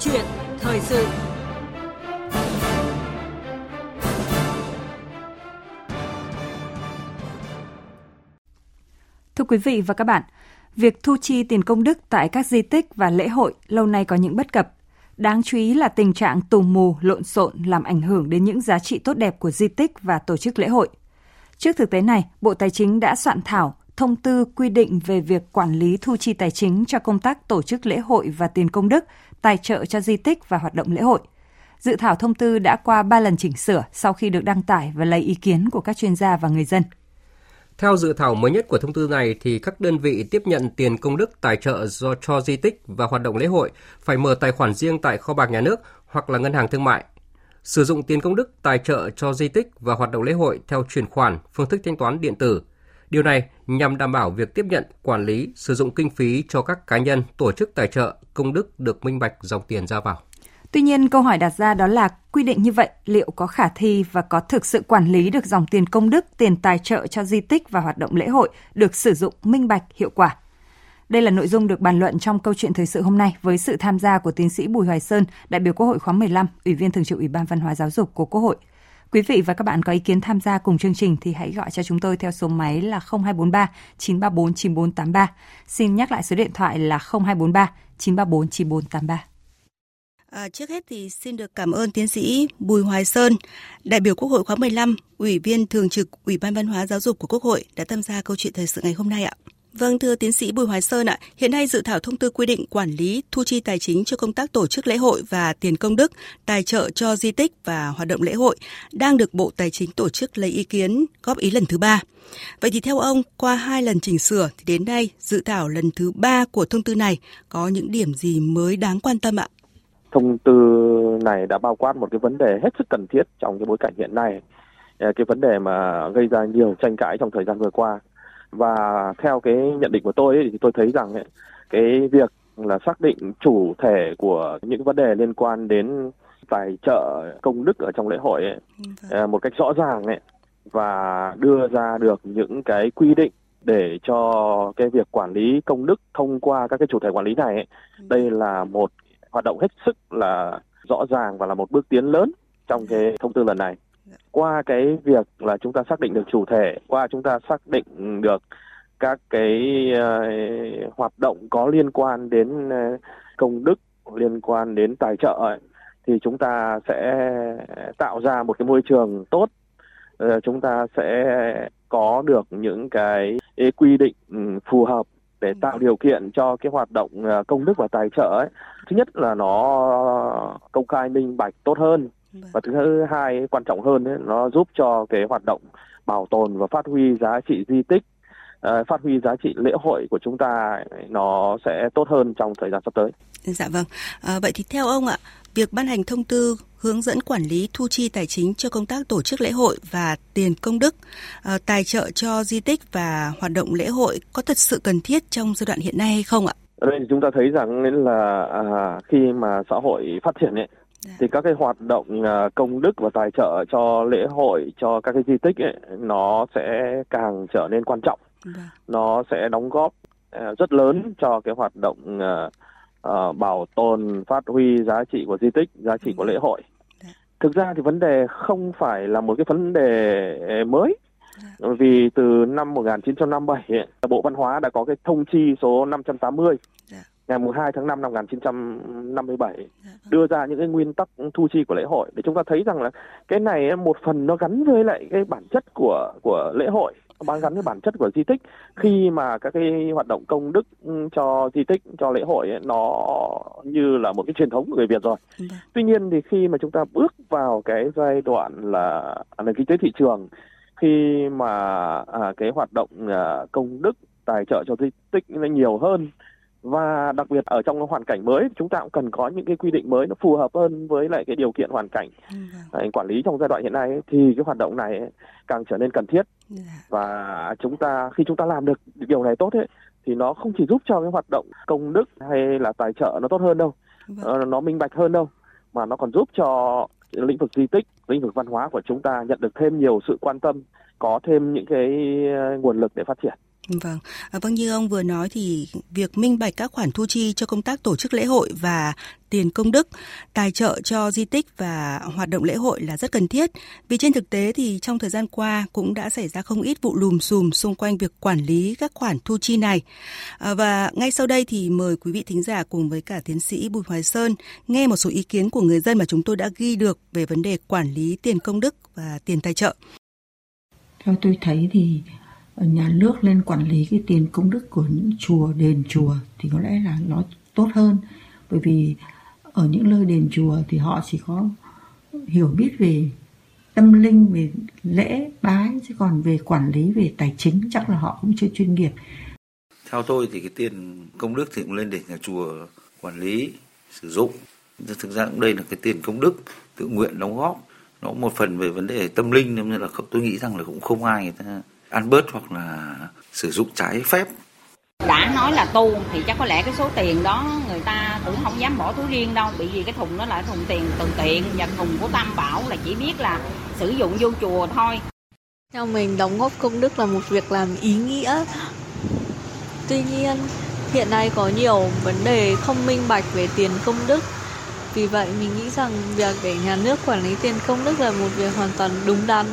chuyện thời sự Thưa quý vị và các bạn, việc thu chi tiền công đức tại các di tích và lễ hội lâu nay có những bất cập. Đáng chú ý là tình trạng tù mù, lộn xộn làm ảnh hưởng đến những giá trị tốt đẹp của di tích và tổ chức lễ hội. Trước thực tế này, Bộ Tài chính đã soạn thảo thông tư quy định về việc quản lý thu chi tài chính cho công tác tổ chức lễ hội và tiền công đức, tài trợ cho di tích và hoạt động lễ hội. Dự thảo thông tư đã qua 3 lần chỉnh sửa sau khi được đăng tải và lấy ý kiến của các chuyên gia và người dân. Theo dự thảo mới nhất của thông tư này thì các đơn vị tiếp nhận tiền công đức tài trợ do cho di tích và hoạt động lễ hội phải mở tài khoản riêng tại kho bạc nhà nước hoặc là ngân hàng thương mại. Sử dụng tiền công đức tài trợ cho di tích và hoạt động lễ hội theo chuyển khoản, phương thức thanh toán điện tử. Điều này nhằm đảm bảo việc tiếp nhận, quản lý, sử dụng kinh phí cho các cá nhân, tổ chức tài trợ, công đức được minh bạch dòng tiền ra vào. Tuy nhiên, câu hỏi đặt ra đó là quy định như vậy liệu có khả thi và có thực sự quản lý được dòng tiền công đức, tiền tài trợ cho di tích và hoạt động lễ hội được sử dụng minh bạch, hiệu quả? Đây là nội dung được bàn luận trong câu chuyện thời sự hôm nay với sự tham gia của tiến sĩ Bùi Hoài Sơn, đại biểu Quốc hội khóa 15, Ủy viên Thường trực Ủy ban Văn hóa Giáo dục của Quốc hội. Quý vị và các bạn có ý kiến tham gia cùng chương trình thì hãy gọi cho chúng tôi theo số máy là 0243 934 9483. Xin nhắc lại số điện thoại là 0243 934 9483. À, trước hết thì xin được cảm ơn tiến sĩ Bùi Hoài Sơn, đại biểu Quốc hội khóa 15, Ủy viên Thường trực Ủy ban Văn hóa Giáo dục của Quốc hội đã tham gia câu chuyện thời sự ngày hôm nay ạ. Vâng, thưa tiến sĩ Bùi Hoài Sơn ạ, hiện nay dự thảo thông tư quy định quản lý thu chi tài chính cho công tác tổ chức lễ hội và tiền công đức, tài trợ cho di tích và hoạt động lễ hội đang được Bộ Tài chính tổ chức lấy ý kiến góp ý lần thứ ba. Vậy thì theo ông, qua hai lần chỉnh sửa thì đến nay dự thảo lần thứ ba của thông tư này có những điểm gì mới đáng quan tâm ạ? thông tư này đã bao quát một cái vấn đề hết sức cần thiết trong cái bối cảnh hiện nay ờ, cái vấn đề mà gây ra nhiều tranh cãi trong thời gian vừa qua và theo cái nhận định của tôi ấy, thì tôi thấy rằng ấy, cái việc là xác định chủ thể của những vấn đề liên quan đến tài trợ công đức ở trong lễ hội ấy, vâng. ờ, một cách rõ ràng ấy và đưa ra được những cái quy định để cho cái việc quản lý công đức thông qua các cái chủ thể quản lý này ấy, vâng. đây là một hoạt động hết sức là rõ ràng và là một bước tiến lớn trong cái thông tư lần này qua cái việc là chúng ta xác định được chủ thể qua chúng ta xác định được các cái uh, hoạt động có liên quan đến uh, công đức liên quan đến tài trợ ấy, thì chúng ta sẽ tạo ra một cái môi trường tốt. Uh, chúng ta sẽ có được những cái quy định um, phù hợp để tạo điều kiện cho cái hoạt động công đức và tài trợ ấy. Thứ nhất là nó công khai minh bạch tốt hơn vâng. và thứ hai quan trọng hơn ấy, nó giúp cho cái hoạt động bảo tồn và phát huy giá trị di tích uh, phát huy giá trị lễ hội của chúng ta nó sẽ tốt hơn trong thời gian sắp tới. Dạ vâng. À, vậy thì theo ông ạ, việc ban hành thông tư hướng dẫn quản lý thu chi tài chính cho công tác tổ chức lễ hội và tiền công đức, à, tài trợ cho di tích và hoạt động lễ hội có thật sự cần thiết trong giai đoạn hiện nay hay không ạ? ở đây chúng ta thấy rằng là à, khi mà xã hội phát triển ấy dạ. thì các cái hoạt động à, công đức và tài trợ cho lễ hội cho các cái di tích ấy nó sẽ càng trở nên quan trọng dạ. nó sẽ đóng góp à, rất lớn cho cái hoạt động à, bảo tồn phát huy giá trị của di tích giá trị của lễ hội dạ. thực ra thì vấn đề không phải là một cái vấn đề mới Dạ. Vì từ năm 1957 ấy, Bộ Văn hóa đã có cái thông chi số 580 dạ. Ngày 2 tháng 5 năm 1957 dạ. Vâng. đưa ra những cái nguyên tắc thu chi của lễ hội để chúng ta thấy rằng là cái này một phần nó gắn với lại cái bản chất của của lễ hội bán gắn với bản chất của di tích khi mà các cái hoạt động công đức cho di tích cho lễ hội ấy, nó như là một cái truyền thống của người Việt rồi. Tuy nhiên thì khi mà chúng ta bước vào cái giai đoạn là nền kinh tế thị trường khi mà à, cái hoạt động à, công đức tài trợ cho di tích nó nhiều hơn và đặc biệt ở trong hoàn cảnh mới chúng ta cũng cần có những cái quy định mới nó phù hợp hơn với lại cái điều kiện hoàn cảnh ừ. quản lý trong giai đoạn hiện nay ấy, thì cái hoạt động này ấy, càng trở nên cần thiết. Dạ. và chúng ta khi chúng ta làm được điều này tốt ấy thì nó không chỉ giúp cho cái hoạt động công đức hay là tài trợ nó tốt hơn đâu vâng. Ờ, nó minh bạch hơn đâu mà nó còn giúp cho lĩnh vực di tích, lĩnh vực văn hóa của chúng ta nhận được thêm nhiều sự quan tâm, có thêm những cái ờ, nguồn lực để phát triển. Vâng, à, vâng như ông vừa nói thì việc minh bạch các khoản thu chi cho công tác tổ chức lễ hội và tiền công đức, tài trợ cho di tích và hoạt động lễ hội là rất cần thiết. Vì trên thực tế thì trong thời gian qua cũng đã xảy ra không ít vụ lùm xùm xung quanh việc quản lý các khoản thu chi này. À, và ngay sau đây thì mời quý vị thính giả cùng với cả tiến sĩ Bùi Hoài Sơn nghe một số ý kiến của người dân mà chúng tôi đã ghi được về vấn đề quản lý tiền công đức và tiền tài trợ. Theo tôi thấy thì Ờ, nhà nước lên quản lý cái tiền công đức của những chùa, đền chùa thì có lẽ là nó tốt hơn. Bởi vì ở những nơi đền chùa thì họ chỉ có hiểu biết về tâm linh, về lễ bái, chứ còn về quản lý, về tài chính chắc là họ cũng chưa chuyên nghiệp. Theo tôi thì cái tiền công đức thì cũng lên để nhà chùa quản lý, sử dụng. Thực ra cũng đây là cái tiền công đức tự nguyện đóng góp. Nó một phần về vấn đề tâm linh, nên là tôi nghĩ rằng là cũng không ai người ta ăn bớt hoặc là sử dụng trái phép. Đã nói là tu thì chắc có lẽ cái số tiền đó người ta cũng không dám bỏ túi riêng đâu bởi vì cái thùng đó là thùng tiền từ tiện và thùng của tam bảo là chỉ biết là sử dụng vô chùa thôi. Theo mình đóng góp công đức là một việc làm ý nghĩa. Tuy nhiên hiện nay có nhiều vấn đề không minh bạch về tiền công đức. Vì vậy mình nghĩ rằng việc để nhà nước quản lý tiền công đức là một việc hoàn toàn đúng đắn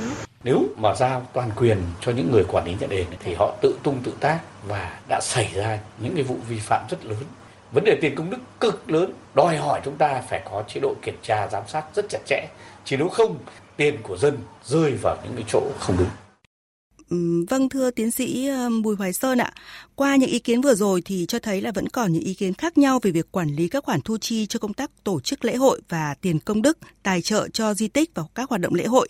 nếu mà giao toàn quyền cho những người quản lý nhà đền thì họ tự tung tự tác và đã xảy ra những cái vụ vi phạm rất lớn. Vấn đề tiền công đức cực lớn, đòi hỏi chúng ta phải có chế độ kiểm tra giám sát rất chặt chẽ. Chỉ nếu không, tiền của dân rơi vào những cái chỗ không đúng. Vâng thưa tiến sĩ Bùi Hoài Sơn ạ, qua những ý kiến vừa rồi thì cho thấy là vẫn còn những ý kiến khác nhau về việc quản lý các khoản thu chi cho công tác tổ chức lễ hội và tiền công đức, tài trợ cho di tích và các hoạt động lễ hội.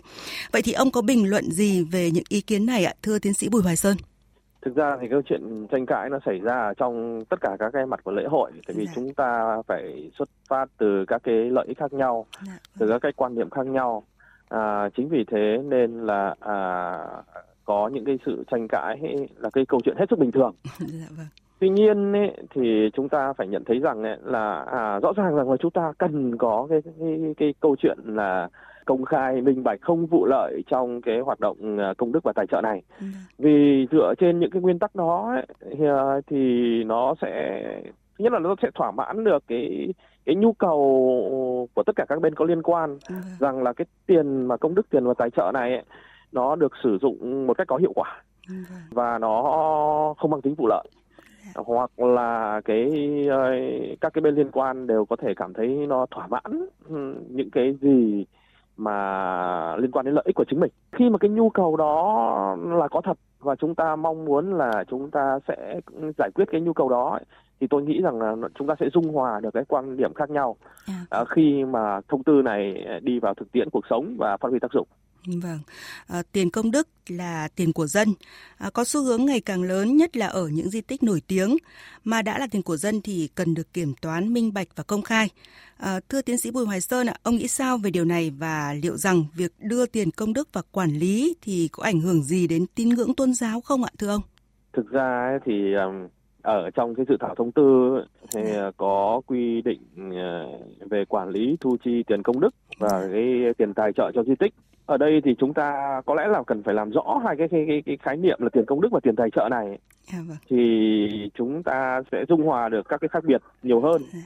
Vậy thì ông có bình luận gì về những ý kiến này ạ, thưa tiến sĩ Bùi Hoài Sơn? Thực ra thì câu chuyện tranh cãi nó xảy ra trong tất cả các cái mặt của lễ hội, tại vì dạ. chúng ta phải xuất phát từ các cái lợi ích khác nhau, dạ. từ các cái quan điểm khác nhau. À, chính vì thế nên là à, có những cái sự tranh cãi là cái câu chuyện hết sức bình thường. dạ vâng. Tuy nhiên ấy, thì chúng ta phải nhận thấy rằng ấy, là à, rõ ràng rằng là chúng ta cần có cái, cái cái câu chuyện là công khai minh bạch không vụ lợi trong cái hoạt động à, công đức và tài trợ này. Ừ. Vì dựa trên những cái nguyên tắc đó ấy, thì, à, thì nó sẽ thứ nhất là nó sẽ thỏa mãn được cái cái nhu cầu của tất cả các bên có liên quan ừ. rằng là cái tiền mà công đức tiền và tài trợ này ấy, nó được sử dụng một cách có hiệu quả. Vâng. và nó không mang tính vụ lợi. Dạ. hoặc là cái các cái bên liên quan đều có thể cảm thấy nó thỏa mãn những cái gì mà liên quan đến lợi ích của chính mình. Khi mà cái nhu cầu đó là có thật và chúng ta mong muốn là chúng ta sẽ giải quyết cái nhu cầu đó thì tôi nghĩ rằng là chúng ta sẽ dung hòa được cái quan điểm khác nhau à, khi mà thông tư này đi vào thực tiễn cuộc sống và phát huy tác dụng Vâng, à, tiền công đức là tiền của dân, à, có xu hướng ngày càng lớn nhất là ở những di tích nổi tiếng, mà đã là tiền của dân thì cần được kiểm toán minh bạch và công khai. À, thưa tiến sĩ Bùi Hoài Sơn, ạ, ông nghĩ sao về điều này và liệu rằng việc đưa tiền công đức và quản lý thì có ảnh hưởng gì đến tín ngưỡng tôn giáo không ạ, thưa ông? Thực ra thì ở trong cái dự thảo thông tư thì dạ. có quy định về quản lý thu chi tiền công đức và dạ. cái tiền tài trợ cho di tích ở đây thì chúng ta có lẽ là cần phải làm rõ hai cái cái, cái, cái khái niệm là tiền công đức và tiền tài trợ này à, vâng. thì chúng ta sẽ dung hòa được các cái khác biệt nhiều hơn à.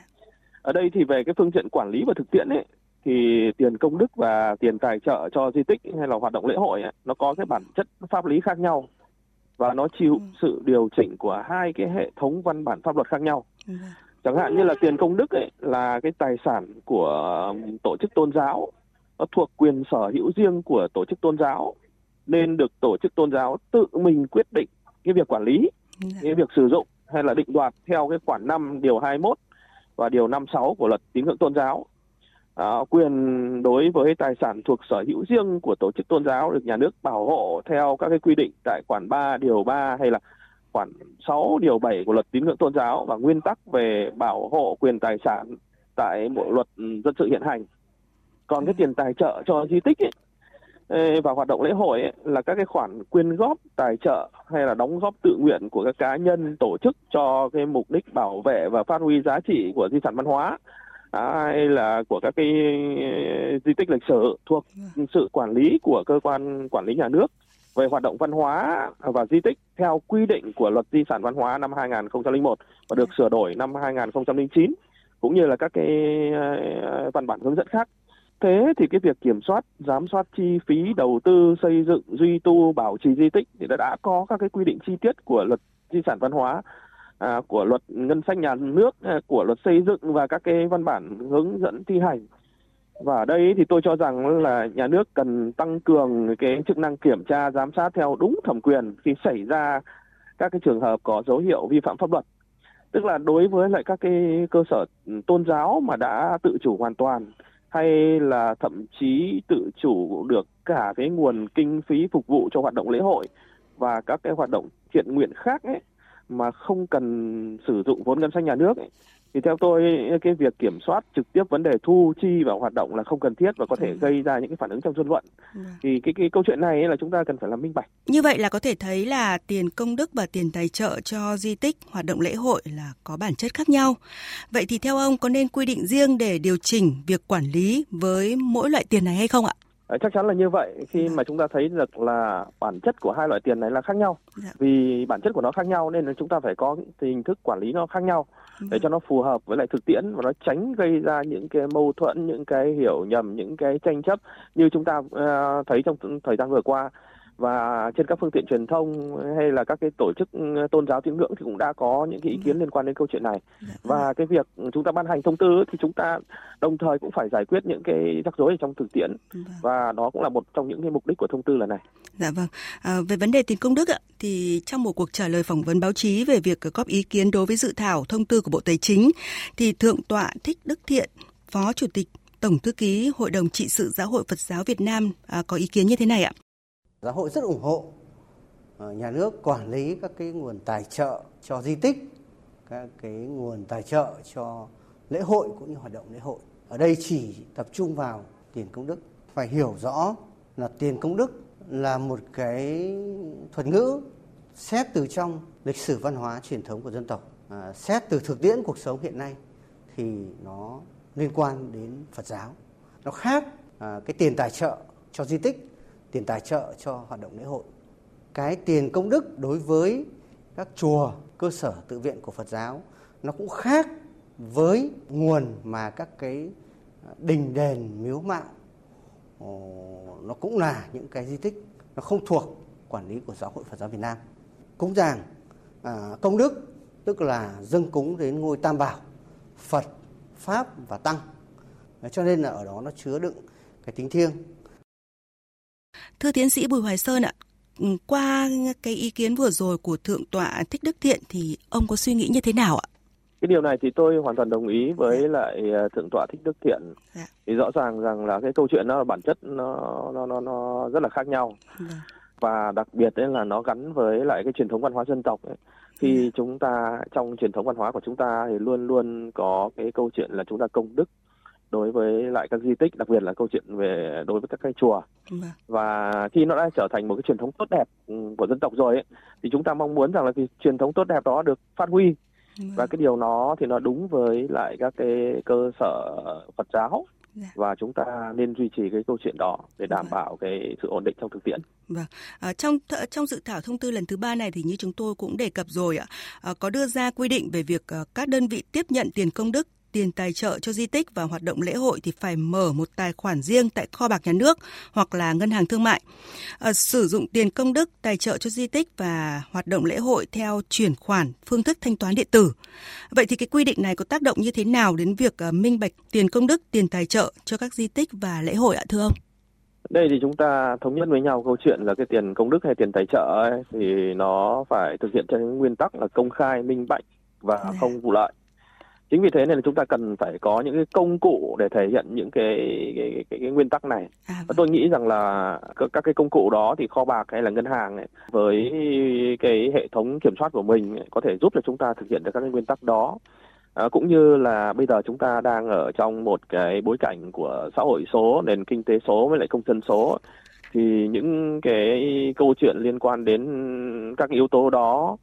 ở đây thì về cái phương diện quản lý và thực tiễn ấy thì tiền công đức và tiền tài trợ cho di tích hay là hoạt động lễ hội ấy, nó có cái bản chất pháp lý khác nhau và nó chịu ừ. sự điều chỉnh của hai cái hệ thống văn bản pháp luật khác nhau ừ. chẳng hạn như là tiền công đức ấy là cái tài sản của tổ chức tôn giáo nó thuộc quyền sở hữu riêng của tổ chức tôn giáo nên được tổ chức tôn giáo tự mình quyết định cái việc quản lý dạ. cái việc sử dụng hay là định đoạt theo cái khoản 5 điều 21 và điều 56 của luật tín ngưỡng tôn giáo. À, quyền đối với tài sản thuộc sở hữu riêng của tổ chức tôn giáo được nhà nước bảo hộ theo các cái quy định tại khoản 3 điều 3 hay là khoản 6 điều 7 của luật tín ngưỡng tôn giáo và nguyên tắc về bảo hộ quyền tài sản tại bộ luật dân sự hiện hành còn cái tiền tài trợ cho di tích ấy, và hoạt động lễ hội ấy, là các cái khoản quyên góp tài trợ hay là đóng góp tự nguyện của các cá nhân tổ chức cho cái mục đích bảo vệ và phát huy giá trị của di sản văn hóa à, hay là của các cái di tích lịch sử thuộc sự quản lý của cơ quan quản lý nhà nước về hoạt động văn hóa và di tích theo quy định của luật di sản văn hóa năm 2001 và được sửa đổi năm 2009 cũng như là các cái văn bản hướng dẫn khác. Thế thì cái việc kiểm soát, giám soát chi phí đầu tư xây dựng, duy tu, bảo trì di tích thì đã, đã có các cái quy định chi tiết của luật di sản văn hóa à, của luật ngân sách nhà nước à, của luật xây dựng và các cái văn bản hướng dẫn thi hành. Và ở đây thì tôi cho rằng là nhà nước cần tăng cường cái chức năng kiểm tra giám sát theo đúng thẩm quyền khi xảy ra các cái trường hợp có dấu hiệu vi phạm pháp luật. Tức là đối với lại các cái cơ sở tôn giáo mà đã tự chủ hoàn toàn hay là thậm chí tự chủ được cả cái nguồn kinh phí phục vụ cho hoạt động lễ hội và các cái hoạt động thiện nguyện khác ấy mà không cần sử dụng vốn ngân sách nhà nước ấy, thì theo tôi cái việc kiểm soát trực tiếp vấn đề thu chi và hoạt động là không cần thiết và có thể ừ. gây ra những cái phản ứng trong dư luận. Ừ. Thì cái cái câu chuyện này là chúng ta cần phải làm minh bạch. Như vậy là có thể thấy là tiền công đức và tiền tài trợ cho di tích, hoạt động lễ hội là có bản chất khác nhau. Vậy thì theo ông có nên quy định riêng để điều chỉnh việc quản lý với mỗi loại tiền này hay không ạ? Ờ, chắc chắn là như vậy khi dạ. mà chúng ta thấy được là bản chất của hai loại tiền này là khác nhau dạ. vì bản chất của nó khác nhau nên là chúng ta phải có hình thức quản lý nó khác nhau để dạ. cho nó phù hợp với lại thực tiễn và nó tránh gây ra những cái mâu thuẫn những cái hiểu nhầm những cái tranh chấp như chúng ta uh, thấy trong thời gian vừa qua và trên các phương tiện truyền thông hay là các cái tổ chức ừ, tôn giáo tín ngưỡng thì cũng đã có những cái ý kiến liên quan đến câu chuyện này dạ và vâng. cái việc chúng ta ban hành thông tư thì chúng ta đồng thời cũng phải giải quyết những cái rắc rối trong thực tiễn vâng. và đó cũng là một trong những cái mục đích của thông tư lần này. Dạ vâng. À, về vấn đề tiền công đức ạ, thì trong một cuộc trả lời phỏng vấn báo chí về việc góp ý kiến đối với dự thảo thông tư của Bộ Tài chính thì thượng tọa Thích Đức Thiện, Phó Chủ tịch Tổng thư ký Hội đồng trị sự Giáo hội Phật giáo Việt Nam à, có ý kiến như thế này ạ. Giáo hội rất ủng hộ ờ, nhà nước quản lý các cái nguồn tài trợ cho di tích, các cái nguồn tài trợ cho lễ hội cũng như hoạt động lễ hội. Ở đây chỉ tập trung vào tiền công đức. Phải hiểu rõ là tiền công đức là một cái thuật ngữ xét từ trong lịch sử văn hóa truyền thống của dân tộc, à, xét từ thực tiễn cuộc sống hiện nay thì nó liên quan đến Phật giáo. Nó khác à, cái tiền tài trợ cho di tích tiền tài trợ cho hoạt động lễ hội. Cái tiền công đức đối với các chùa, cơ sở tự viện của Phật giáo nó cũng khác với nguồn mà các cái đình đền miếu mạo nó cũng là những cái di tích nó không thuộc quản lý của giáo hội Phật giáo Việt Nam. Cúng dường à, công đức tức là dâng cúng đến ngôi Tam Bảo, Phật, Pháp và Tăng. Cho nên là ở đó nó chứa đựng cái tính thiêng Thưa tiến sĩ Bùi Hoài Sơn ạ, ừ, qua cái ý kiến vừa rồi của Thượng tọa Thích Đức Thiện thì ông có suy nghĩ như thế nào ạ? Cái điều này thì tôi hoàn toàn đồng ý với dạ. lại ờ, Thượng tọa Thích Đức Thiện. Dạ. Thì rõ ràng rằng là cái câu chuyện nó bản chất nó nó nó, nó rất là khác nhau. Dạ. Và đặc biệt đấy là nó gắn với lại cái truyền thống văn hóa dân tộc ấy. Khi dạ. chúng ta trong truyền thống văn hóa của chúng ta thì luôn luôn có cái câu chuyện là chúng ta công đức đối với lại các di tích đặc biệt là câu chuyện về đối với các cái chùa. Và khi nó đã trở thành một cái truyền thống tốt đẹp ừ, của dân tộc rồi ấy, thì chúng ta mong muốn rằng là cái truyền thống tốt đẹp đó được phát huy vâng. và cái điều nó thì nó đúng với lại các cái cơ sở Phật giáo Dạ. và chúng ta nên duy trì cái câu chuyện đó để đảm vâng. bảo cái sự ổn định trong thực tiễn. Vâng. À, trong trong dự thảo thông tư lần thứ ba này thì như chúng tôi cũng đề cập rồi ạ, à, có đưa ra quy định về việc à, các đơn vị tiếp nhận tiền công đức tiền tài trợ cho di tích và hoạt động lễ hội thì phải mở một tài khoản riêng tại kho bạc nhà nước hoặc là ngân hàng thương mại. À, sử dụng tiền công đức tài trợ cho di tích và hoạt động lễ hội theo chuyển khoản phương thức thanh toán điện tử. Vậy thì cái quy định này có tác động như thế nào đến việc uh, minh bạch tiền công đức, tiền tài trợ cho các di tích và lễ hội ạ thưa ông? đây thì chúng ta thống nhất với nhau câu chuyện là cái tiền công đức hay tiền tài trợ ấy, thì nó phải thực hiện theo những nguyên tắc là công khai minh bạch và dạ. không vụ lợi chính vì thế nên là chúng ta cần phải có những cái công cụ để thể hiện những cái cái, cái, cái nguyên tắc này à, vâng. tôi nghĩ rằng là các, các cái công cụ đó thì kho bạc hay là ngân hàng ấy, với cái hệ thống kiểm soát của mình ấy, có thể giúp cho chúng ta thực hiện được các cái nguyên tắc đó À, cũng như là bây giờ chúng ta đang ở trong một cái bối cảnh của xã hội số, nền kinh tế số với lại công dân số thì những cái câu chuyện liên quan đến các yếu tố đó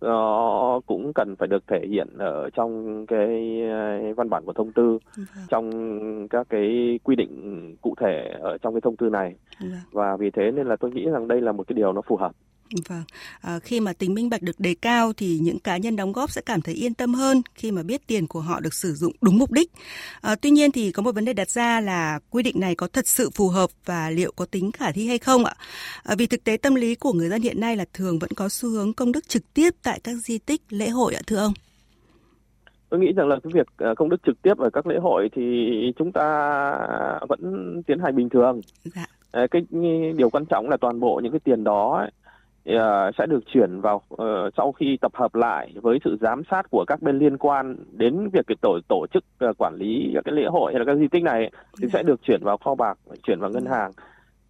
nó cũng cần phải được thể hiện ở trong cái văn bản của thông tư vâng. trong các cái quy định cụ thể ở trong cái thông tư này vâng. và vì thế nên là tôi nghĩ rằng đây là một cái điều nó phù hợp Vâng, à, khi mà tính minh bạch được đề cao thì những cá nhân đóng góp sẽ cảm thấy yên tâm hơn khi mà biết tiền của họ được sử dụng đúng mục đích. À, tuy nhiên thì có một vấn đề đặt ra là quy định này có thật sự phù hợp và liệu có tính khả thi hay không ạ? À, vì thực tế tâm lý của người dân hiện nay là thường vẫn có xu hướng công đức trực tiếp tại các di tích lễ hội ạ thưa ông. Tôi nghĩ rằng là cái việc à, công đức trực tiếp ở các lễ hội thì chúng ta vẫn tiến hành bình thường. Dạ. À, cái điều quan trọng là toàn bộ những cái tiền đó ấy, sẽ được chuyển vào uh, sau khi tập hợp lại với sự giám sát của các bên liên quan đến việc cái tổ tổ chức uh, quản lý các cái lễ hội hay là các di tích này thì sẽ được chuyển vào kho bạc chuyển vào ngân hàng.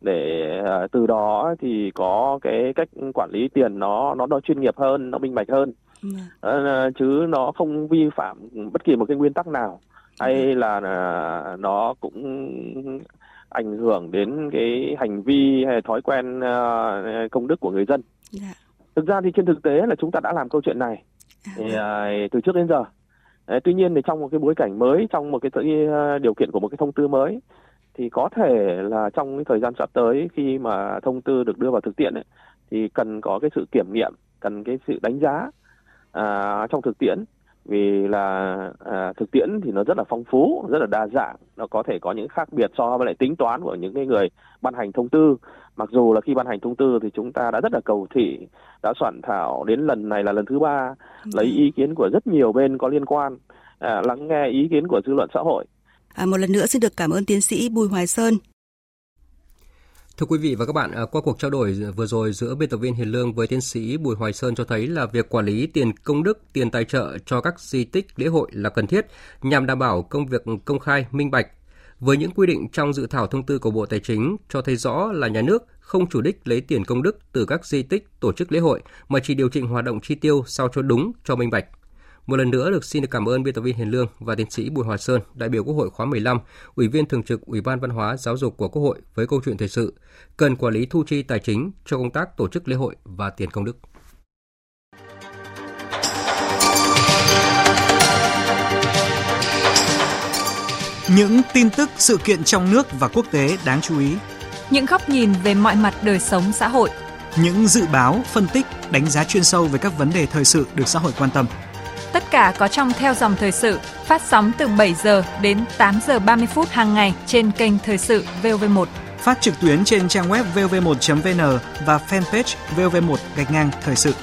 Để uh, từ đó thì có cái cách quản lý tiền nó nó nó chuyên nghiệp hơn nó minh bạch hơn. Uh, chứ nó không vi phạm bất kỳ một cái nguyên tắc nào. Hay là nó cũng ảnh hưởng đến cái hành vi hay thói quen uh, công đức của người dân. Dạ. Thực ra thì trên thực tế là chúng ta đã làm câu chuyện này à, thì, uh, từ trước đến giờ. Tuy nhiên thì trong một cái bối cảnh mới, trong một cái uh, điều kiện của một cái thông tư mới thì có thể là trong cái thời gian sắp tới khi mà thông tư được đưa vào thực tiễn ấy, thì cần có cái sự kiểm nghiệm, cần cái sự đánh giá à, trong thực tiễn vì là à, thực tiễn thì nó rất là phong phú rất là đa dạng. Nó có thể có những khác biệt so với lại tính toán của những cái người ban hành thông tư. Mặc dù là khi ban hành thông tư thì chúng ta đã rất là cầu thị đã soạn thảo đến lần này là lần thứ ba lấy ý kiến của rất nhiều bên có liên quan à, lắng nghe ý kiến của dư luận xã hội. À, một lần nữa xin được cảm ơn tiến sĩ Bùi Hoài Sơn, Thưa quý vị và các bạn, à, qua cuộc trao đổi vừa rồi giữa biên tập viên Hiền Lương với tiến sĩ Bùi Hoài Sơn cho thấy là việc quản lý tiền công đức, tiền tài trợ cho các di tích lễ hội là cần thiết nhằm đảm bảo công việc công khai, minh bạch. Với những quy định trong dự thảo thông tư của Bộ Tài chính cho thấy rõ là nhà nước không chủ đích lấy tiền công đức từ các di tích tổ chức lễ hội mà chỉ điều chỉnh hoạt động chi tiêu sao cho đúng, cho minh bạch. Một lần nữa được xin được cảm ơn biên tập viên Hiền Lương và tiến sĩ Bùi Hòa Sơn, đại biểu Quốc hội khóa 15, Ủy viên thường trực Ủy ban Văn hóa Giáo dục của Quốc hội với câu chuyện thời sự cần quản lý thu chi tài chính cho công tác tổ chức lễ hội và tiền công đức. Những tin tức, sự kiện trong nước và quốc tế đáng chú ý. Những góc nhìn về mọi mặt đời sống xã hội. Những dự báo, phân tích, đánh giá chuyên sâu về các vấn đề thời sự được xã hội quan tâm – Tất cả có trong theo dòng thời sự, phát sóng từ 7 giờ đến 8 giờ 30 phút hàng ngày trên kênh Thời sự VV1. Phát trực tuyến trên trang web vv1.vn và fanpage VV1 gạch ngang thời sự.